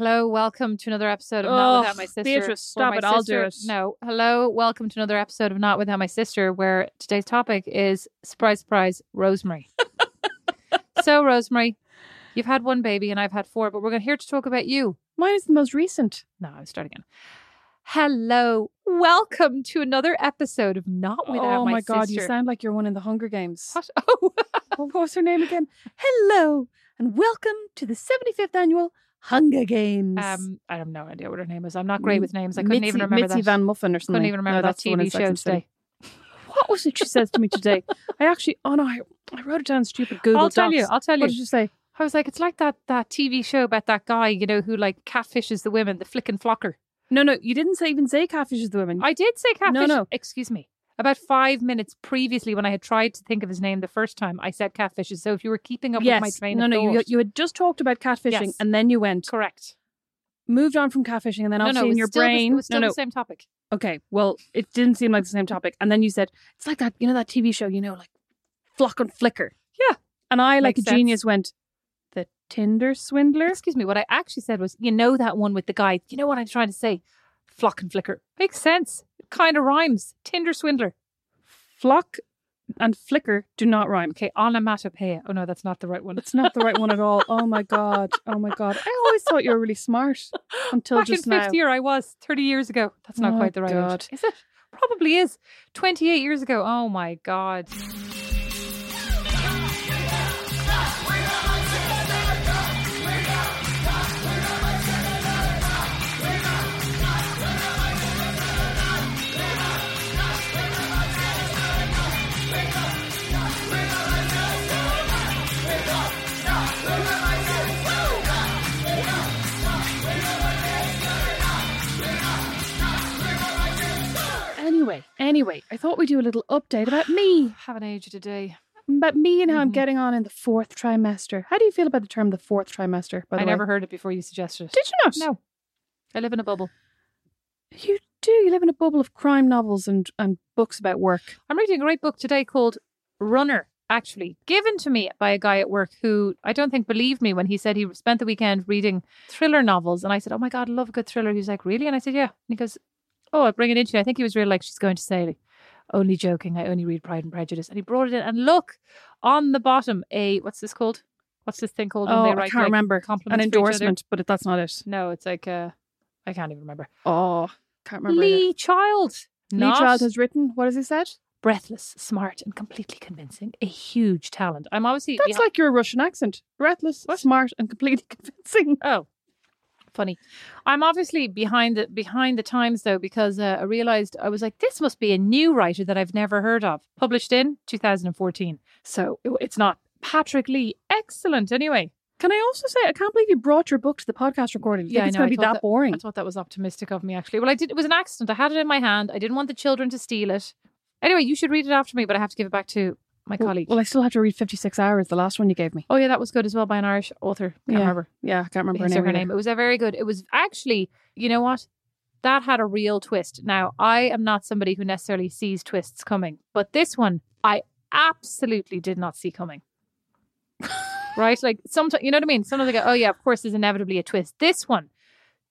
Hello, welcome to another episode of Not Oh, Without My Sister. Beatrice, where stop my it, I'll do it. No, hello, welcome to another episode of Not Without My Sister, where today's topic is surprise, surprise, Rosemary. so, Rosemary, you've had one baby and I've had four, but we're here to talk about you. Mine is the most recent. No, I'll start again. Hello, welcome to another episode of Not Without My Sister. oh My, my god, you sound like you're one in the Hunger Games. What? Oh, What was her name again? Hello, and welcome to the 75th annual Hunger Games. um, I have no idea what her name is. I'm not great with names. I couldn't Mitzi, even remember Mitzi that. Van Muffin or something. couldn't even remember No, that that's the one in TV show today. What was it she says to me today? I actually, oh no, I, I wrote it down stupid Google I'll tell you. I'll tell you. What did you say? I was like, it's like that that TV show about that guy, you know, who like catfishes the women, the flick and flocker. No, no, you didn't say even say catfish is the women. I did say catfish. No, no. Excuse me. About five minutes previously, when I had tried to think of his name the first time, I said catfishes. So if you were keeping up yes. with my train no, of no, you, thought, you had just talked about catfishing Yes. and then you went, correct. moved on from catfishing and then No, obviously no, in your the- brain. it was still no, no, the same topic. Okay, well, it didn't seem like the same topic. And then you said, it's like that, you know, that TV show, you know, like Flock and Flicker. Yeah. And I, like Makes a sense. genius, went, the Tinder swindler? Excuse me. What I actually said was, you know, that one with the guy. You know what I'm trying to say? Flock and flicker makes sense. Kind of rhymes. Tinder swindler. Flock and Flicker do not rhyme. Okay, onomatopoeia. Oh no, that's not the right one. It's not the right one at all. Oh my God. Oh my God. I always thought you were really smart until Back just in now. fifth year, I was thirty years ago. That's not Oh, quite the right God. age, is it? Probably is. Twenty-eight years ago. Oh my god. Thought we'd do a little update about me. Haven't aged a day. About me and how I'm Mhm. getting on in the fourth trimester. How do you feel about the term the fourth trimester, by the I way? never heard it before you suggested it. Did you not? No. I live in a bubble. You do. You live in a bubble of crime novels and, and books about work. I'm reading a great book today called Runner, actually, given to me by a guy at work who I don't think believed me when he said he spent the weekend reading thriller novels. And I said, Oh my God, I love a good thriller. He was like, Really? And I said, Yeah. And he goes, Oh, I'll bring it into you. I think he was really like, She's going to say, only joking. I only read Pride and Prejudice. And he brought it in. And look, on the bottom, a, what's this called? What's this thing called? Oh, I can't like, remember. An endorsement, but that's not it. No, it's like, uh, I can't even remember. Oh, can't remember. either. Lee Child. Lee Not Child has written. What has he said? breathless, smart, and completely convincing. A huge talent. I'm obviously That's behi- like your Russian accent. Breathless, smart, and completely convincing. oh, funny. I'm obviously behind the behind the times though because uh, I realized I was like, this must be a new writer that I've never heard of. Published in 2014, so it- it's not Patrick Lee. Excellent. Anyway, Can I also say, I can't believe you brought your book to the podcast recording. Yeah, it's going to be thought that, boring? I thought that was optimistic of me, actually. Well, I did. It was an accident. I had it in my hand. I didn't want the children to steal it. Anyway, you should read it after me, but I have to give it back to my Well- colleague. Well, I still have to read 56 Hours, the last one you gave me. oh yeah, that was good as well by an Irish author. Can't Yeah. remember. Yeah, I can't remember her name. her name. It was a very good. It was actually, you know what? That had a real twist. Now, I am not somebody who necessarily sees twists coming, but this one I absolutely did not see coming. right? Like sometimes, you know what I mean? Sometimes I go, oh yeah, of course, there's inevitably a twist. This one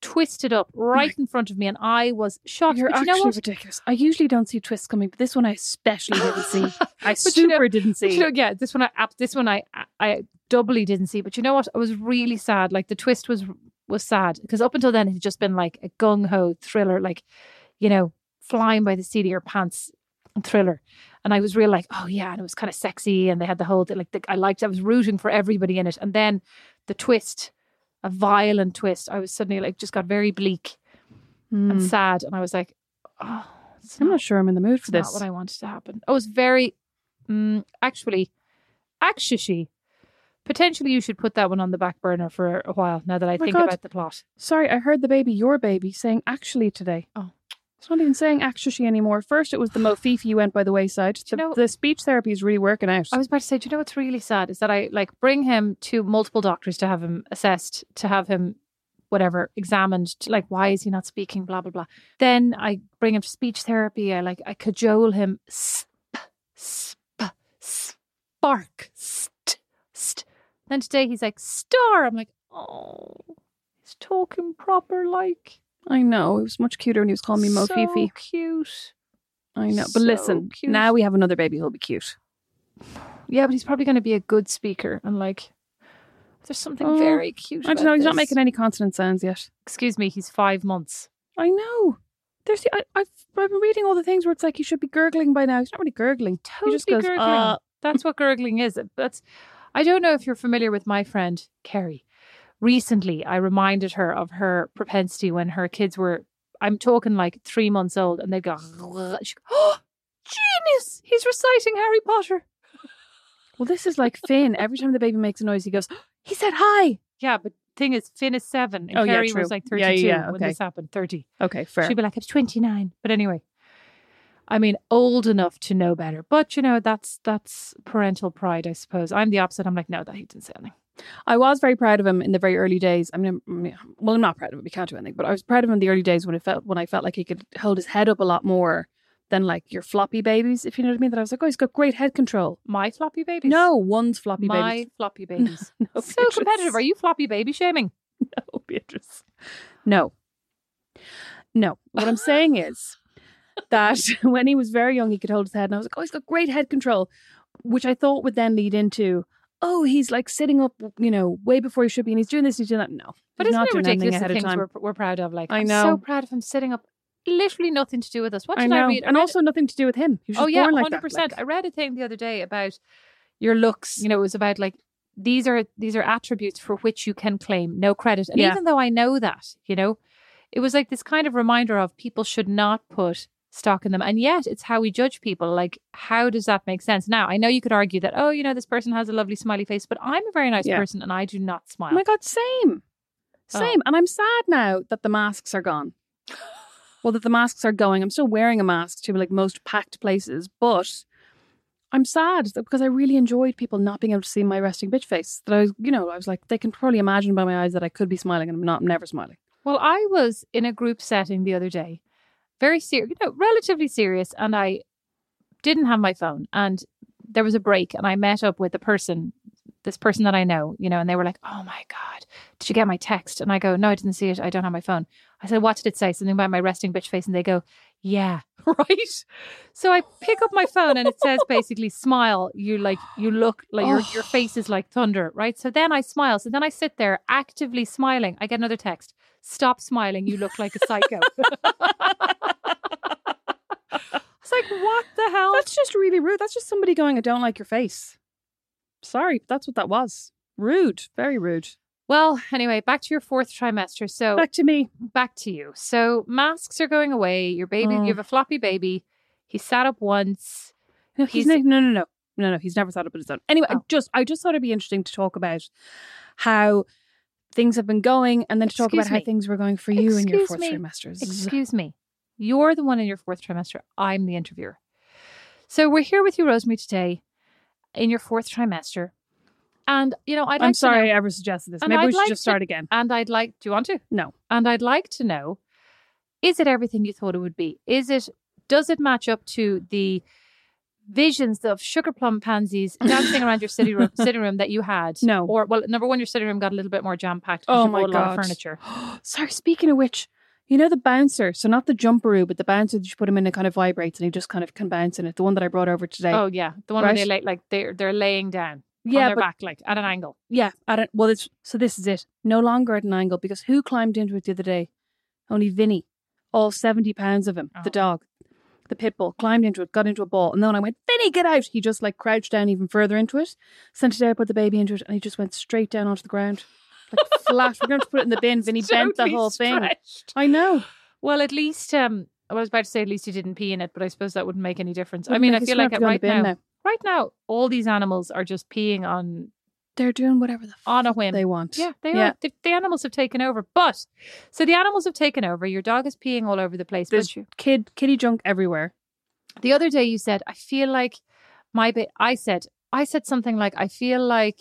twisted up right in front of me, and I was shocked. You're but you know actually ridiculous. I usually don't see twists coming, but this one I especially didn't see. I But you know- super didn't see. you know, yeah, this one I this one I I doubly didn't see. But you know what? I was really sad. Like the twist was was sad because up until then it had just been like a gung ho thriller, like you know, flying by the seat of your pants thriller. And I was real like, oh yeah, and it was kind of sexy, and they had the whole like the, I liked. I was rooting for everybody in it, and then the twist, a violent twist. I was suddenly like, just got very bleak and Hmm. sad, and I was like, oh, I'm not not sure I'm in the mood for it's not this. what I wanted to happen. I was very, mm, actually, actually, potentially you should put that one on the back burner for a while. Now that I Oh think God. about the plot, Sorry, I heard the baby, your baby, saying actually today. Oh. It's not even saying actually anymore. First, it was the Mofifi you went by the wayside. The, you know- the speech therapy is really working out. I was about to say, do you know what's really sad is that I like bring him to multiple doctors to have him assessed, to have him whatever examined, like why is he not speaking, blah blah blah. Then I bring him to speech therapy. I like I cajole him, sp, sp, spark, st, st. Then today he's like star. I'm like, oh, he's talking proper like. I know. It was much cuter when he was calling me Mofifi. So cute. I know. But so listen, cute. now we have another baby who'll be cute. Yeah, but he's probably going to be a good speaker and like. There's something Oh, very cute. I don't know. He's not making any consonant sounds yet. Excuse me, he's five months. I know. There's the, I, I've, I've been reading all the things where it's like he should be gurgling by now. He's not really gurgling. Totally he just goes, gurgling. "Uh." That's what gurgling is. That's. I don't know if you're familiar with my friend Kerry. Recently, I reminded her of her propensity when her kids were. I'm talking like three months old, and they'd go. Oh, genius! He's reciting Harry Potter. Well, this is like Finn. Every time the baby makes a noise, he goes, he said hi. Yeah, but thing is, Finn is seven, and Oh, yeah, true. was like Yeah, 32 yeah, when okay. this happened. 30. Okay, fair. She'd be like, I was 29. But anyway, I mean, old enough to know better. But, you know, that's that's parental pride, I suppose. I'm the opposite. I'm like, no, that he didn't say anything. I was very proud of him in the very early days. I mean, well, I'm not proud of him. He can't do anything, but I was proud of him in the early days when it felt when I felt like he could hold his head up a lot more than like your floppy babies, if you know what I mean. That I was like, oh, he's got great head control. My floppy babies? No, one's floppy My babies. floppy babies. No, so Beatrice. competitive. Are you floppy baby shaming? No, Beatrice. No. No. What I'm saying is that when he was very young, he could hold his head, and I was like, oh, he's got great head control, which I thought would then lead into, oh, he's like sitting up, you know, way before he should be, and he's doing this, he's doing that. No. But he's isn't it ridiculous the ahead of things time. we're, we're proud of? Like, I I'm so proud of him sitting up. Literally nothing to do with us. What I did know. I read? I and read- also nothing to do with him. Oh just yeah, like hundred that, percent. like- I read a thing the other day about your looks. You know, it was about like these are these are attributes for which you can claim no credit. And Yeah. even though I know that, you know, it was like this kind of reminder of people should not put stock in them. And yet it's how we judge people. Like, how does that make sense? Now, I know you could argue that, oh, you know, this person has a lovely smiley face, but I'm a very nice Yeah. person and I do not smile. Oh my God, same. Oh. Same. And I'm sad now that the masks are gone. well, that the masks are going. I'm still wearing a mask to like most packed places, but I'm sad because I really enjoyed people not being able to see my resting bitch face. That I was, you know, I was like, they can probably imagine by my eyes that I could be smiling and I'm not, I'm never smiling. Well, I was in a group setting the other day, very serious, you know, relatively serious, and I didn't have my phone. And there was a break, and I met up with a person, this person that I know, you know, and they were like, "Oh my god, did you get my text?" And I go, "No, I didn't see it. I don't have my phone." I said, "What did it say?" Something about my resting bitch face, and they go, "Yeah, right." So I pick up my phone, and it says basically, "Smile." You like, you look like your your oh. face is like thunder, right? So then I smile. So then I sit there actively smiling. I get another text. Stop smiling. You look like a psycho. It's like, what the hell? That's just really rude. That's just somebody going, I don't like your face. Sorry, that's what that was. Rude. Very rude. Well, anyway, back to your fourth trimester. So Back to me. back to you. So masks are going away. Your baby, Oh. you have a floppy baby. He sat up once. No, he's, He's- ne- no, no, no, no, no. He's never thought about his own. Anyway, I Oh. just, I just thought it'd be interesting to talk about how things have been going, and then to talk Excuse about how things were going for you in your fourth me. trimesters. Excuse me. You're the one in your fourth trimester. I'm the interviewer. So we're here with you, Rosemary, today. in your fourth trimester. And, you know, I'd like I'm sorry know- I ever suggested this. Maybe I'd we should like just to- start again. And I'd like, do you want to? No. And I'd like to know is it everything you thought it would be? Is it, does it match up to the visions of sugar plum pansies dancing around your sitting room, sitting room that you had? No. Or, well, number one, your sitting room got a little bit more jam packed. Oh my a God. of furniture. Sorry, speaking of which, you know the bouncer, so not the jumperoo, but the bouncer that you put him in it kind of vibrates and he just kind of can bounce in it. The one that I brought over today. Oh, yeah. The one where they Right. lay, like, they're, they're laying down on yeah, their but back, like, at an angle. yeah, I don't. Well, it's so this is it. No longer at an angle because who climbed into it the other day? Only Vinny, all seventy pounds of him, the Oh. dog, the pit bull, climbed into it, got into a ball, and then when I went, Vinny, get out! He just like crouched down even further into it, sent it out, put the baby into it, and he just went straight down onto the ground, like flat. We're going to put it in the bin. Vinny bent the Totally whole thing. I know. Well, at least, um, I was about to say at least he didn't pee in it, but I suppose that wouldn't make any difference. I Wouldn't mean, I feel like it to go in the right now, now. right now, all these animals are just peeing on They're doing whatever the on a fuck whim. they want. Yeah, they Yeah. are. The, the animals have taken over. But so the animals have taken over. Your dog is peeing all over the place. There's you, kid kitty junk everywhere. the other day you said, I feel like my ba-, I said, I said something like, I feel like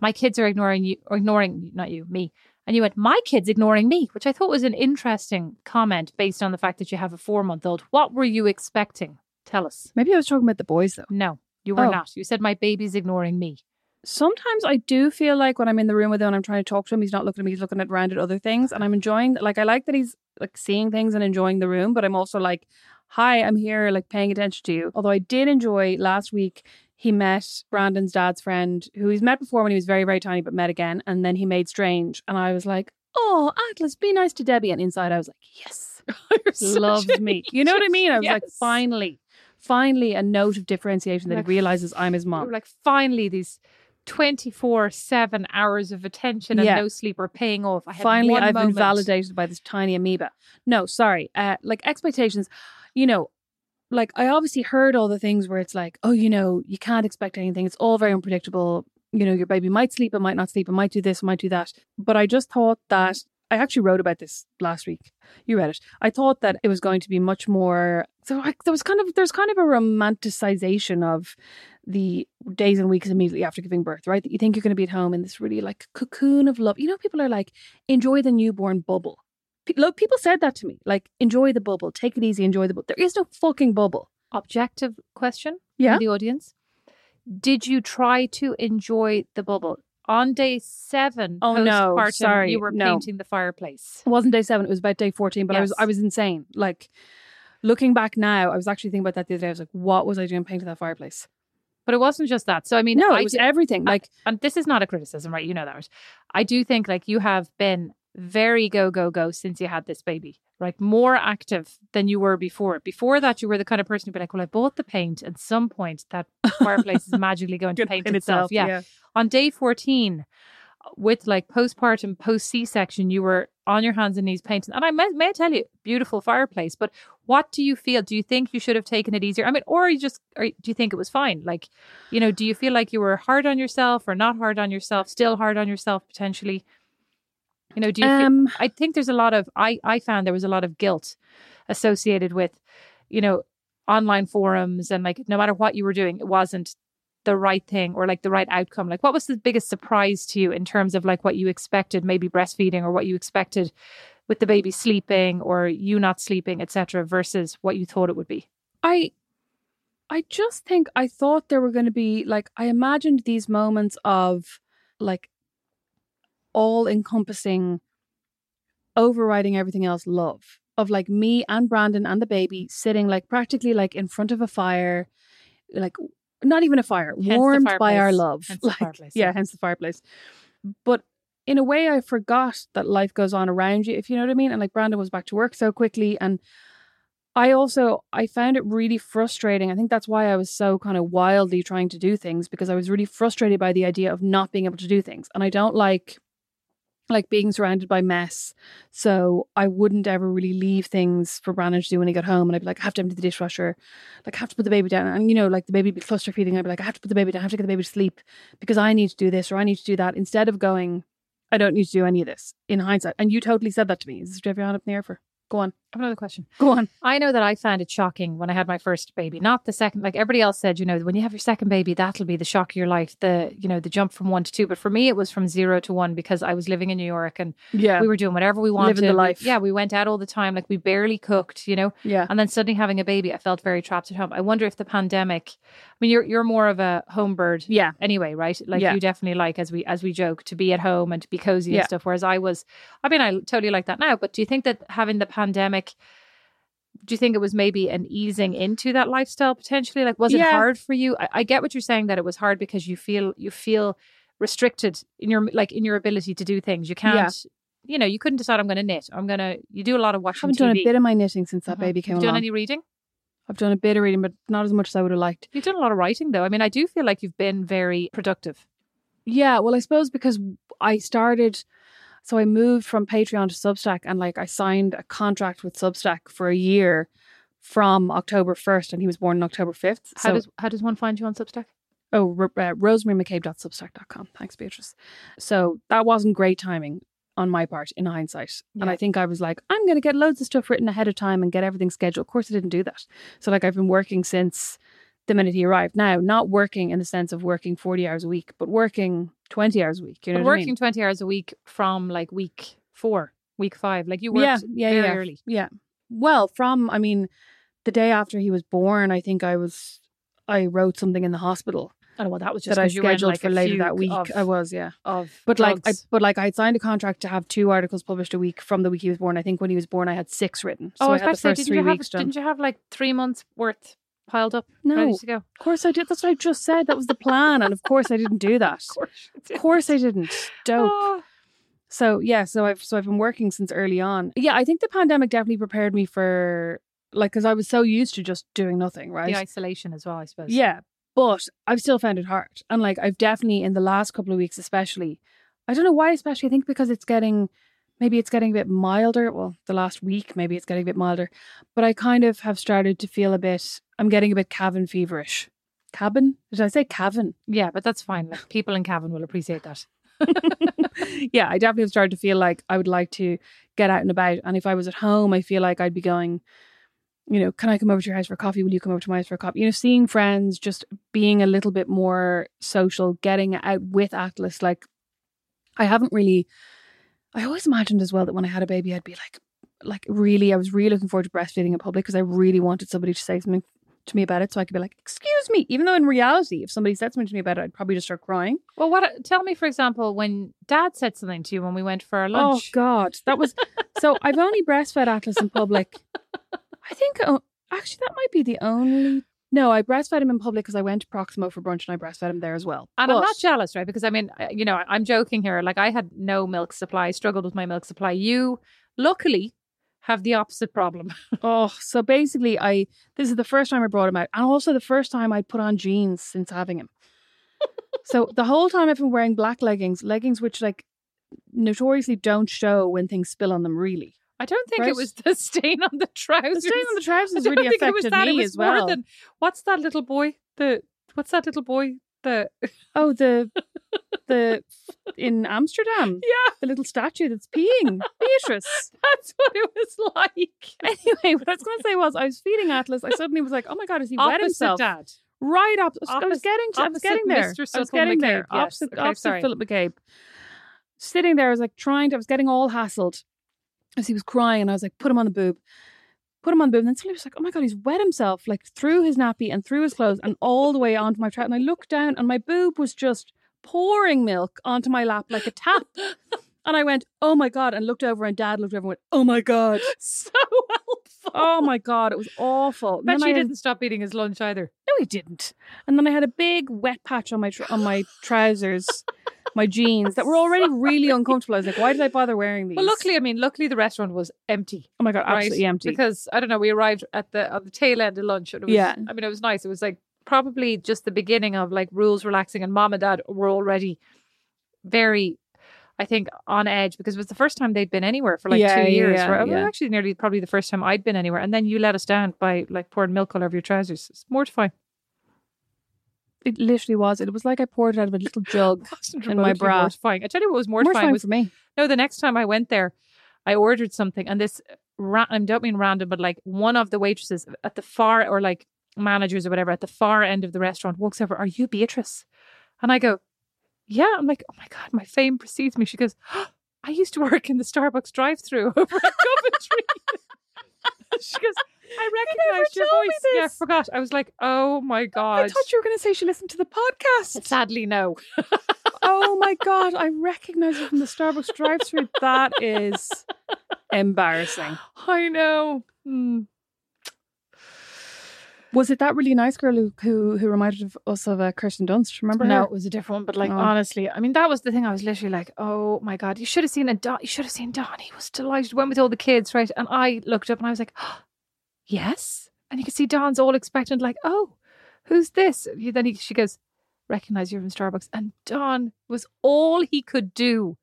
my kids are ignoring you, or ignoring not you, me. And you went, my kid's ignoring me, which I thought was an interesting comment based on the fact that you have a four month old. What were you expecting? Tell us. Maybe I was talking about the boys though. No, you were Oh. not. You said my baby's ignoring me. Sometimes I do feel like when I'm in the room with him and I'm trying to talk to him, he's not looking at me, he's looking at around at other things. And I'm enjoying like I like that he's like seeing things and enjoying the room, but I'm also like, Hi, I'm here, like paying attention to you. Although I did enjoy last week he met Brandon's dad's friend, who he's met before when he was very, very tiny, but met again, and then he made strange. And I was like, Oh, Atlas, be nice to Debbie. And inside I was like, Yes. Loves me. You know what I mean? I was like, finally, finally a note of differentiation that Like, he realizes I'm his mom. like, finally, these 24 7 hours of attention and Yeah. no sleep are paying off. I Finally, I've moment. been validated by this tiny amoeba. No, sorry. Uh, like expectations, you know, like I obviously heard all the things where it's like, oh, you know, you can't expect anything. It's all very unpredictable. You know, your baby might sleep, it might not sleep, it might do this, it might do that. But I just thought that I actually wrote about this last week. You read it. I thought that it was going to be much more. So I, there was kind of there's kind of a romanticization of the days and weeks immediately after giving birth, right? That you think you're going to be at home in this really like cocoon of love. You know, people are like, enjoy the newborn bubble. Pe- people said that to me, like, enjoy the bubble, take it easy, enjoy the bubble. There is no fucking bubble. Objective question Yeah. for the audience. Did you try to enjoy the bubble? On day seven, Oh, no, sorry, you were no. painting the fireplace. It wasn't day seven; it was about day fourteen. But I was I was insane. Like, looking back now, I was actually thinking about that the other day. I was like, what was I doing painting that fireplace? But it wasn't just that. So, I mean, No, I it was do- everything. I- Like, and this is not a criticism, right? You know that. I do think like you have been very go go go since you had this baby, like more active than you were before. Before that, you were the kind of person who'd be like, "Well, I bought the paint. At some point, that fireplace is magically going to paint paint itself." itself, Yeah. yeah. On day fourteen, with like postpartum, post C section, you were on your hands and knees painting. And I may, may I tell you, beautiful fireplace. But what do you feel? Do you think you should have taken it easier? I mean, or you just, or do you think it was fine? Like, you know, do you feel like you were hard on yourself or not hard on yourself? Still hard on yourself potentially? You know, do you? feel, um, I think there's a lot of. I I found there was a lot of guilt associated with, you know, online forums and like no matter what you were doing, it wasn't the right thing or like the right outcome. Like, what was the biggest surprise to you in terms of like what you expected, maybe breastfeeding or what you expected with the baby sleeping or you not sleeping, etc., versus what you thought it would be? I I just think I thought there were going to be like I imagined these moments of like all encompassing overriding everything else love of like me and Brandon and the baby sitting like practically like in front of a fire like not even a fire Hence warmed by our love like yeah. hence the fireplace but in a way I forgot that life goes on around you if you know what I mean and like Brandon was back to work so quickly and I also I found it really frustrating. I think that's why I was so kind of wildly trying to do things because I was really frustrated by the idea of not being able to do things. And I don't like like being surrounded by mess. So I wouldn't ever really leave things for Brandon to do when he got home. And I'd be like, I have to empty the dishwasher. Like I have to put the baby down. And you know, like the baby be cluster feeding. I'd be like, I have to put the baby down. I have to get the baby to sleep because I need to do this or I need to do that. Instead of going, I don't need to do any of this in hindsight. And you totally said that to me. Is this do you have your hand up in the air for? Go on. I have another question. Go on. I know that I found it shocking when I had my first baby. Not the second, like everybody else said, you know, when you have your second baby, that'll be the shock of your life. The, you know, the jump from one to two. But for me, it was from zero to one because I was living in New York and Yeah. we were doing whatever we wanted. Living the We- life. yeah, we went out all the time. Like we barely cooked, you know. yeah. And then suddenly having a baby, I felt very trapped at home. I wonder if the pandemic. I mean, you're you're more of a home bird, Yeah. Anyway, right? Like Yeah. you definitely like as we as we joke to be at home and to be cozy Yeah. and stuff. Whereas I was, I mean, I totally like that now. But do you think that having the pandemic? Do you think it was maybe an easing into that lifestyle potentially? Like, was it Yeah. hard for you? I, I get what you're saying that it was hard because you feel you feel restricted in your like in your ability to do things. You can't. You know, you couldn't decide. I'm going to knit. I'm going to. You do a lot of watching I haven't TV. done a bit of my knitting since that Mhm. baby came Have you done any reading? I've done a bit of reading, but not as much as I would have liked. You've done a lot of writing, though. I mean, I do feel like you've been very productive. Yeah, well, I suppose because I started, so I moved from Patreon to Substack, and like I signed a contract with Substack for a year from October first, and he was born on October fifth. How so, does how does one find you on Substack? oh, uh, rosemarymccabe.substack.com. Thanks, Beatrice. So that wasn't great timing on my part in hindsight. And I think I was like, I'm going to get loads of stuff written ahead of time and get everything scheduled. Of course, I didn't do that. So, like, I've been working since the minute he arrived. Now, not working in the sense of working 40 hours a week, but working 20 hours a week. You know what I working mean? twenty hours a week from like week four, week five, like you worked yeah, yeah, very yeah. early. Yeah. Well, from, I mean, the day after he was born, I think I was, I wrote something in the hospital Oh well, that was just that I 'cause you were scheduled like, for later that week. Of, I was, yeah. of But like, I, but like, I had signed a contract to have two articles published a week from the week he was born. I think when he was born, I had six written. So oh, I I had the say, first didn't three you have weeks done. didn't you have like three months worth piled up No, ready to go? of course I did. That's what I just said. That was the plan, and of course I didn't do that. Of course I didn't. Dope. Oh, So yeah, so I've so I've been working since early on. Yeah, I think the pandemic definitely prepared me for like because I was so used to just doing nothing, right? the isolation as well, I suppose. Yeah, but I've still found it hard, and like I've definitely in the last couple of weeks, especially, I don't know why, especially I think because it's getting maybe it's getting a bit milder. Well, the last week maybe it's getting a bit milder, but I kind of have started to feel a bit. I'm getting a bit cabin feverish. Cabin? Did I say cabin? yeah, but that's fine. Like, people in cabin will appreciate that. yeah, I definitely have started to feel like I would like to get out and about. And if I was at home, I feel like I'd be going, you know, can I come over to your house for coffee? Will you come over to my house for a coffee? You know, seeing friends, just being a little bit more social, getting out with Atlas. Like, I haven't really, I always imagined as well that when I had a baby, I'd be like, like really, I was really looking forward to breastfeeding in public because I really wanted somebody to say something to me about it so I could be like, excuse me. Even though in reality, if somebody said something to me about it, I'd probably just start crying. Well, what? Tell me, for example, when Dad said something to you when we went for our lunch. Oh God, that was so. I've only breastfed Atlas in public. I think uh, actually that might be the only. No, I breastfed him in public because I went to Proximo for brunch and I breastfed him there as well. And I'm not jealous, right? Because I mean, you know, I'm joking here. Like I had no milk supply, struggled with my milk supply. You, luckily, have the opposite problem. Oh, so basically, I this is the first time I brought him out, and also the first time I'd put on jeans since having him. so the whole time I've been wearing black leggings, leggings which like notoriously don't show when things spill on them. Really, I don't think Right. it was the stain on the trousers. the stain on the I trousers don't really think it was affected me was as well. than what's that little boy? The what's that little boy? The Oh, the the in Amsterdam. yeah, the little statue that's peeing. Beatrice. that's what it was like. Anyway, what I was going to say was, I was feeding Atlas. I suddenly was like, "Oh my god, is he wet himself?" Dad. Right up. I was getting. To, I was getting there. Mr. I was getting McCabe, there. yes. Opposite, Okay, opposite sorry. Philip McCabe. Sitting there, I was like trying to. I was getting all hassled as he was crying, and I was like, "Put him on the boob." Put him on the boob, and then suddenly was like, "Oh my god, he's wet himself!" Like through his nappy and through his clothes, and all the way onto my trout. And I looked down, and my boob was just pouring milk onto my lap like a tap. And I went, oh my God, and looked over, and dad looked over and went, oh my God. So helpful. Oh my God, it was awful. Then she I didn't stop eating his lunch either. No, he didn't. And then I had a big wet patch on my tr- on my trousers, my jeans that were already really uncomfortable. I was like, why did I bother wearing these? Well, luckily, I mean, luckily the restaurant was empty. oh my God, right? absolutely empty. Because I don't know, we arrived at the on the tail end of lunch. And it was, Yeah. I mean, it was nice. It was like probably just the beginning of like rules relaxing, and mom and dad were already very. I think on edge because it was the first time they'd been anywhere for like Yeah, two years. yeah, right? Well, yeah. Actually, nearly probably the first time I'd been anywhere, and then you let us down by like pouring milk all over your trousers. It's mortifying. It literally was. It was like I poured it out of a little jug. In my bra. Mortifying. I tell you what was mortifying, Mortifying was for me. no. The next time I went there, I ordered something, and this ra- I don't mean random, but like one of the waitresses at the far or like managers or whatever at the far end of the restaurant walks over. Are you Beatrice? And I go, Yeah. I'm like, Oh my god, my fame precedes me. She goes, I used to work in the Starbucks drive-through over at Coventry. she goes, I recognized your voice. Yeah, I forgot. I was like, Oh my god. I thought you were going to say she listened to the podcast. Sadly, no. oh my god, I recognize you from the Starbucks drive-through. That is embarrassing. I know. Hmm. Was it that really nice girl who who, who reminded us of uh, Kirsten Dunst? Remember her? No, her? it was a different one. But like Oh. honestly, I mean, that was the thing. I was literally like, "Oh my god, you should have seen a Don. You should have seen Don. He was delighted. Went with all the kids, right?" And I looked up and I was like, "Yes." And you can see Don's all expectant, like, "Oh, who's this?" And Then he, she goes, "Recognize you from Starbucks." And Don was all he could do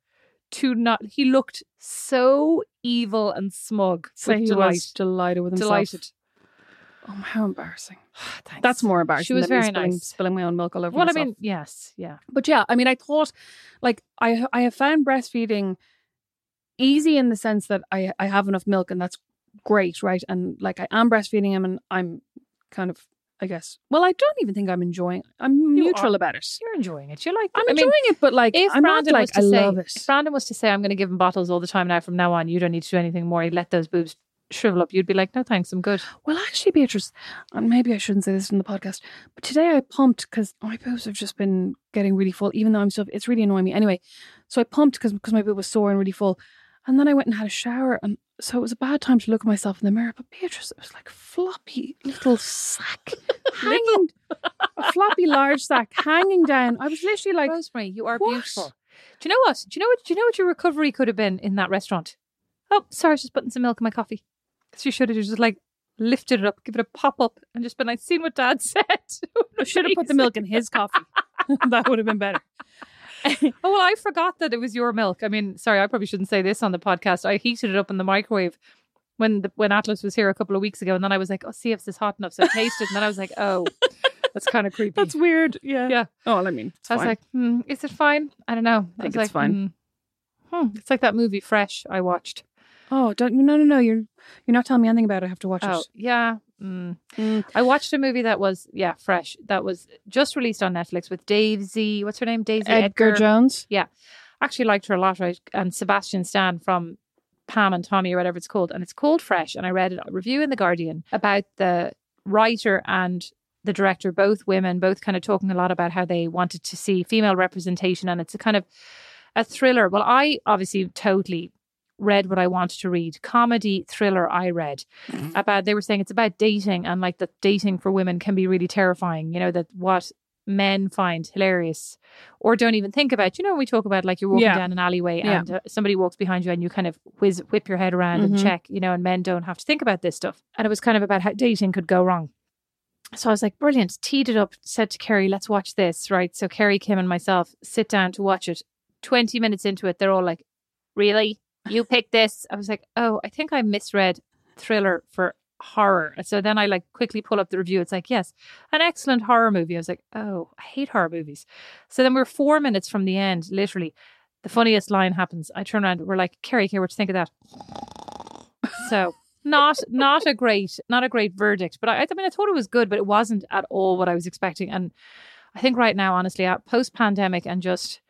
to not. He looked so evil and smug. With he delight. was delighted with himself. delighted. Oh, how embarrassing. That's more embarrassing. She was than very spilling, nice. Spilling my own milk all over Well, I mean, yes, yeah. But yeah, I mean, I thought like I I have found breastfeeding easy in the sense that I I have enough milk and that's great, right? And like I am breastfeeding him and I'm kind of I guess well I don't even think I'm enjoying I'm You neutral are. about it. You're enjoying it. You like. I'm I mean, enjoying it, but like if I'm Brandon not was to I say, love it. if Brandon was to say, "I'm going to give him bottles all the time now from now on. You don't need to do anything more. He'd let those boobs shrivel up." You'd be like, "No, thanks. I'm good." Well, actually, Beatrice, and maybe I shouldn't say this in the podcast, but today I pumped because my boobs have just been getting really full, even though I'm still, it's really annoying me. Anyway, so I pumped because my boob was sore and really full. And then I went and had a shower. And so it was a bad time to look at myself in the mirror. But Beatrice, it was like floppy little sack hanging, a floppy large sack hanging down. I was literally like, Rosemary, you are what? beautiful. Do you know what? Do you know what? Do you know what your recovery could have been in that restaurant? Oh, sorry, I was just putting some milk in my coffee. Because you should have just like lifted it up, give it a pop up, and just been like, "Seen what Dad said." I should have put the milk in his coffee. that would have been better. Oh well, I forgot that it was your milk. I mean, sorry, I probably shouldn't say this on the podcast. I heated it up in the microwave when the, when Atlas was here a couple of weeks ago, and then I was like, "Oh, see if this is hot enough." So I tasted, and then I was like, "Oh, that's kind of creepy." That's weird. Yeah. Yeah. Oh, well, I mean, it's I was fine. like, hmm, "Is it fine?" I don't know. I, think it's like, fine. hmm. Hmm, It's like that movie Fresh I watched. Oh, don't no, no, no. You're you're not telling me anything about it. I have to watch Oh it. yeah. Mm. Mm. I watched a movie that was yeah fresh that was just released on Netflix with Daisy. What's her name? Daisy Edgar, Jones. Yeah, actually liked her a lot, right? And Sebastian Stan from Pam and Tommy or whatever it's called. And it's called Fresh. And I read a review in The Guardian about the writer and the director, both women, both kind of talking a lot about how they wanted to see female representation. And it's a kind of a thriller. Well, I obviously totally read what I wanted to read. Comedy thriller I read about they were saying it's about dating and like that dating for women can be really terrifying. You know, that what men find hilarious or don't even think about. You know, when we talk about like you're walking Yeah. down an alleyway Yeah. and uh, somebody walks behind you and you kind of whiz, whip your head around and Mhm. check, you know, and men don't have to think about this stuff. And it was kind of about how dating could go wrong. So I was like, brilliant, teed it up, said to Kerry, let's watch this, right? So Kerry, Kim, and myself sit down to watch it. 20 minutes into it, they're all like, really? You picked this? I was like, oh, I think I misread thriller for horror. So then I like quickly pull up the review. It's like, yes, an excellent horror movie. I was like, oh, I hate horror movies. So then we're four minutes from the end, literally. The funniest line happens. I turn around, we're like, Kerry, Kerry, what do you think of that? So not not a great not a great verdict. But I, I mean I thought it was good, but it wasn't at all what I was expecting. And I think right now, honestly, post pandemic and just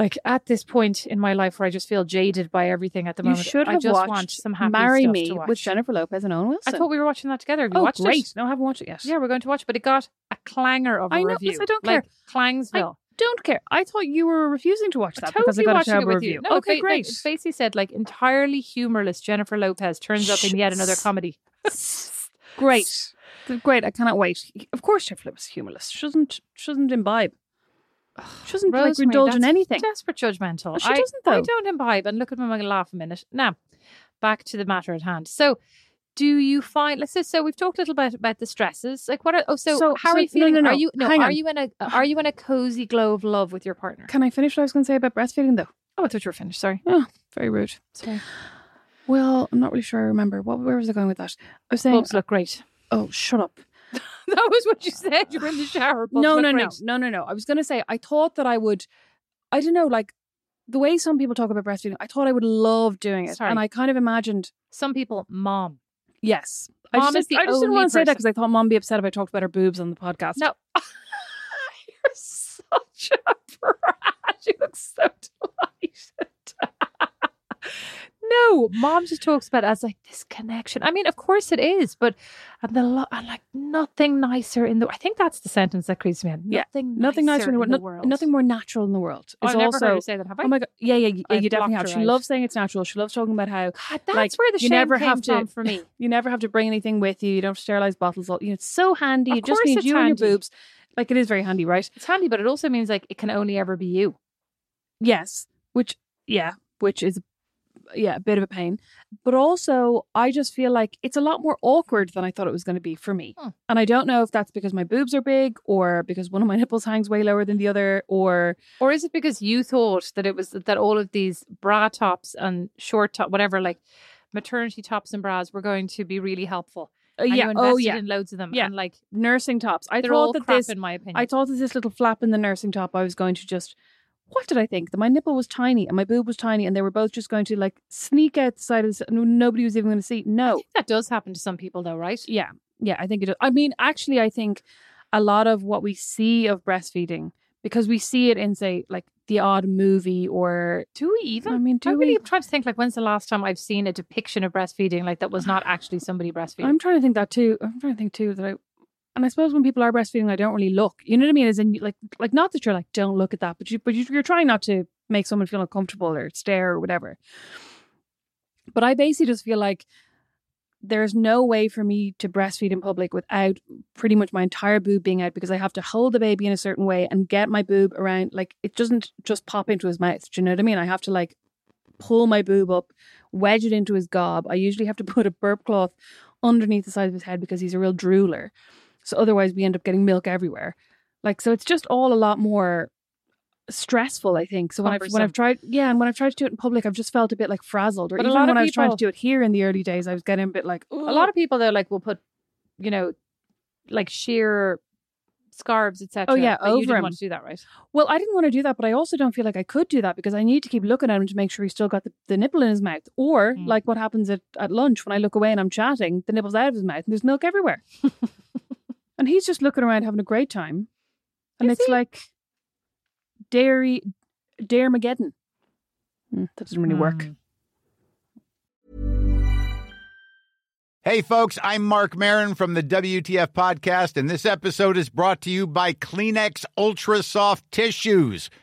like at this point in my life where I just feel jaded by everything at the moment. You should I have just watched want some happy Marry stuff Me to watch. with Jennifer Lopez and Owen Wilson. I thought we were watching that together. Have you oh, watched great. it? No, I haven't watched it yet. Yeah, we're going to watch, it, but it got a clanger of a I know, review. yes, I don't like care. Clangsville. Don't care. I thought you were refusing to watch that totally because I got a terrible with you. review. No, okay, ba- great. It basically said like entirely humorless Jennifer Lopez turns up in yet another comedy. great. Great. I cannot wait. Of course, Jennifer Lopez is humorless. She doesn't imbibe. She doesn't like Rosemary, indulge in anything. Desperate judgmental. Oh, she I, doesn't, though. I don't imbibe. And look at me, I'm going to laugh a minute. Now, back to the matter at hand. So, do you find? Let's say so. We've talked a little bit about the stresses. Like, what? Are, oh, so, So- how so- are you feeling? no, no. Are you no? Hang are on. you in a Are you in a cozy glow of love with your partner? Can I finish what I was going to say about breastfeeding, though? Oh, I thought you were finished. Sorry. Oh, very rude. Sorry. Well, I'm not really sure I remember. What, where was I going with that? I was saying, Bubs look great. oh, shut up. that was what you said. You were in the shower. No, no, no, no, no, no. I was going to say, I thought that I would, I don't know, like the way some people talk about breastfeeding, I thought I would love doing it, Sorry. and I kind of imagined Some people, mom. yes. Mom I just, is the I just didn't want to say that because I thought mom would be upset if I talked about her boobs on the podcast. No. You're such a brat. You look so delighted. No, mom just talks about it as like this connection. I mean, of course it is, but and the lo- and like nothing nicer in the. I think that's the sentence that creeps me out. Yeah, Nothing, nothing nicer in the, in the no- world. Nothing more natural in the world. Oh, It's I've never also, heard her say that. Have I? Oh my god! Yeah, yeah, yeah. I've you definitely have. She out. loves saying it's natural. She loves talking about how God, that's like, where the you shame never came have to- from for me. you never have to bring anything with you. You don't have to sterilize bottles. All you know, it's so handy. Of it just course means it's you and your boobs. Like it is very handy, right? It's handy, but it also means like it can only ever be you. Yes. Which yeah, which is yeah, a bit of a pain. But also I just feel like it's a lot more awkward than I thought it was going to be for me. Hmm. And I don't know if that's because my boobs are big or because one of my nipples hangs way lower than the other or Or is it because you thought that it was that all of these bra tops and short top, whatever, like maternity tops and bras were going to be really helpful? uh, yeah, you invested oh yeah, in loads of them. Yeah. And like nursing tops. I thought that crap this in my opinion. I thought that this little flap in the nursing top I was going to just what did I think? That my nipple was tiny and my boob was tiny and they were both just going to like sneak out the side of this nobody was even going to see. No. that does happen to some people though, right? Yeah. Yeah, I think it does. I mean, actually I think a lot of what we see of breastfeeding because we see it in say like the odd movie or Do we even? I mean, do I'm really we? trying to think like when's the last time I've seen a depiction of breastfeeding like that was not actually somebody breastfeeding. I'm trying to think that too. I'm trying to think too that I and I suppose when people are breastfeeding, I don't really look. You know what I mean? As in, like, like not that you're like, don't look at that, but you, but you, you're trying not to make someone feel uncomfortable or stare or whatever. But I basically just feel like there's no way for me to breastfeed in public without pretty much my entire boob being out because I have to hold the baby in a certain way and get my boob around. Like, it doesn't just pop into his mouth. Do you know what I mean? I have to like pull my boob up, wedge it into his gob. I usually have to put a burp cloth underneath the side of his head because he's a real drooler. So otherwise, we end up getting milk everywhere. Like, so it's just all a lot more stressful, I think. So when I've, when I've tried, yeah, and when I've tried to do it in public, I've just felt a bit like frazzled. Or But a even when of I was trying to do it here in the early days, I was getting a bit like, a lot of people though like will put, you know, like sheer scarves, etc. Oh, yeah, but you over didn't him. want to do that, right? Well, I didn't want to do that, but I also don't feel like I could do that because I need to keep looking at him to make sure he's still got the, the nipple in his mouth. Or Mm. like what happens at, at lunch when I look away and I'm chatting, the nipple's out of his mouth and there's milk everywhere. and he's just looking around having a great time. And Is it's he? like dairy dare Mageddon. that doesn't really work. Hmm. Hey, folks, I'm Marc Maron from the WTF Podcast, and this episode is brought to you by Kleenex Ultra Soft Tissues,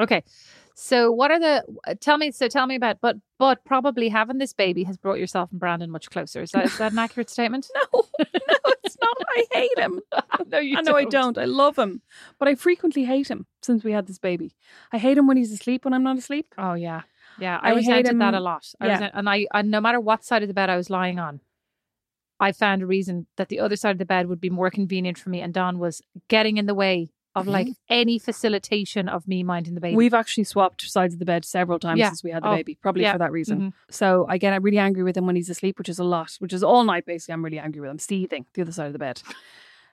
Okay. So what are the uh, tell me so tell me about but but probably having this baby has brought yourself and Brandon much closer. Is that is that an accurate statement? No, no, it's not. I hate him. no, you I know I don't. I love him, but I frequently hate him since we had this baby. I hate him when he's asleep when I'm not asleep. Oh yeah. Yeah, I I, resented that a lot. I yeah. resent, and I, and no matter what side of the bed I was lying on, I found a reason that the other side of the bed would be more convenient for me. And Don was getting in the way of like any facilitation of me minding the baby. We've actually swapped sides of the bed several times Yeah. since we had the Oh, baby, probably yeah. for that reason. Mhm. So I get really angry with him when he's asleep, which is a lot, which is all night basically. I'm really angry with him, seething the other side of the bed.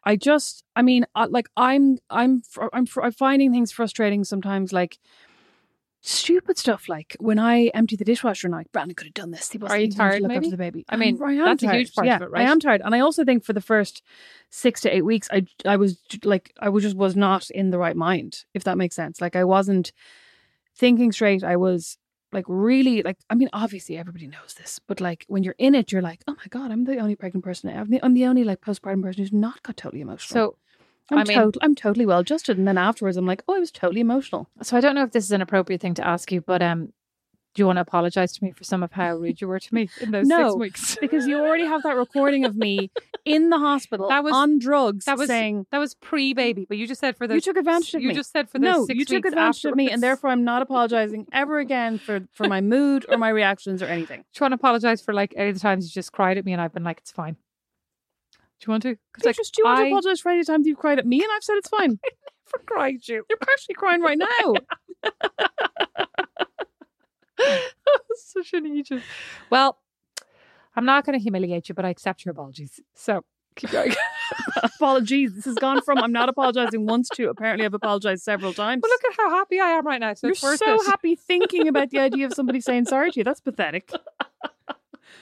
I just, I mean, I, like I'm, I'm, fr- I'm, fr- I'm finding things frustrating sometimes, like stupid stuff. Like when I empty the dishwasher, and like Brandon could have done this. He wasn't Are you tired, Look maybe? after the baby. I mean, I am that's a tired. huge part yeah, of it, right? I am tired, and I also think for the first six to eight weeks, I, I was like, I was just was not in the right mind, if that makes sense. Like I wasn't thinking straight. I was like really like I mean obviously everybody knows this but like when you're in it you're like oh my god I'm the only pregnant person I'm the, I'm the only like postpartum person who's not got totally emotional so I'm I mean- tot- I'm totally well adjusted and then afterwards I'm like oh I was totally emotional so I don't know if this is an appropriate thing to ask you, but um, do you want to apologize to me for some of how rude you were to me in those No. six weeks? because you already have that recording of me in the hospital That was- on drugs That was saying that was pre baby, but you just said for the you took advantage of you me just said for the no six you took weeks advantage of me and therefore I'm not apologizing ever again for for my mood or my reactions or anything Do you want to apologize for like any of the times you just cried at me and I've been like, it's fine. Do you want to? Because you just do you want I to apologize for any time you've cried at me and I've said it's fine never cried you. you're partially crying right now Such an Egypt. Well, I'm not going to humiliate you, but I accept your apologies. So keep going. apologies. This has gone from I'm not apologizing once to apparently I've apologized several times. but look at how happy I am right now. So You're it's worth so it. happy thinking about the idea of somebody saying sorry to you. That's pathetic.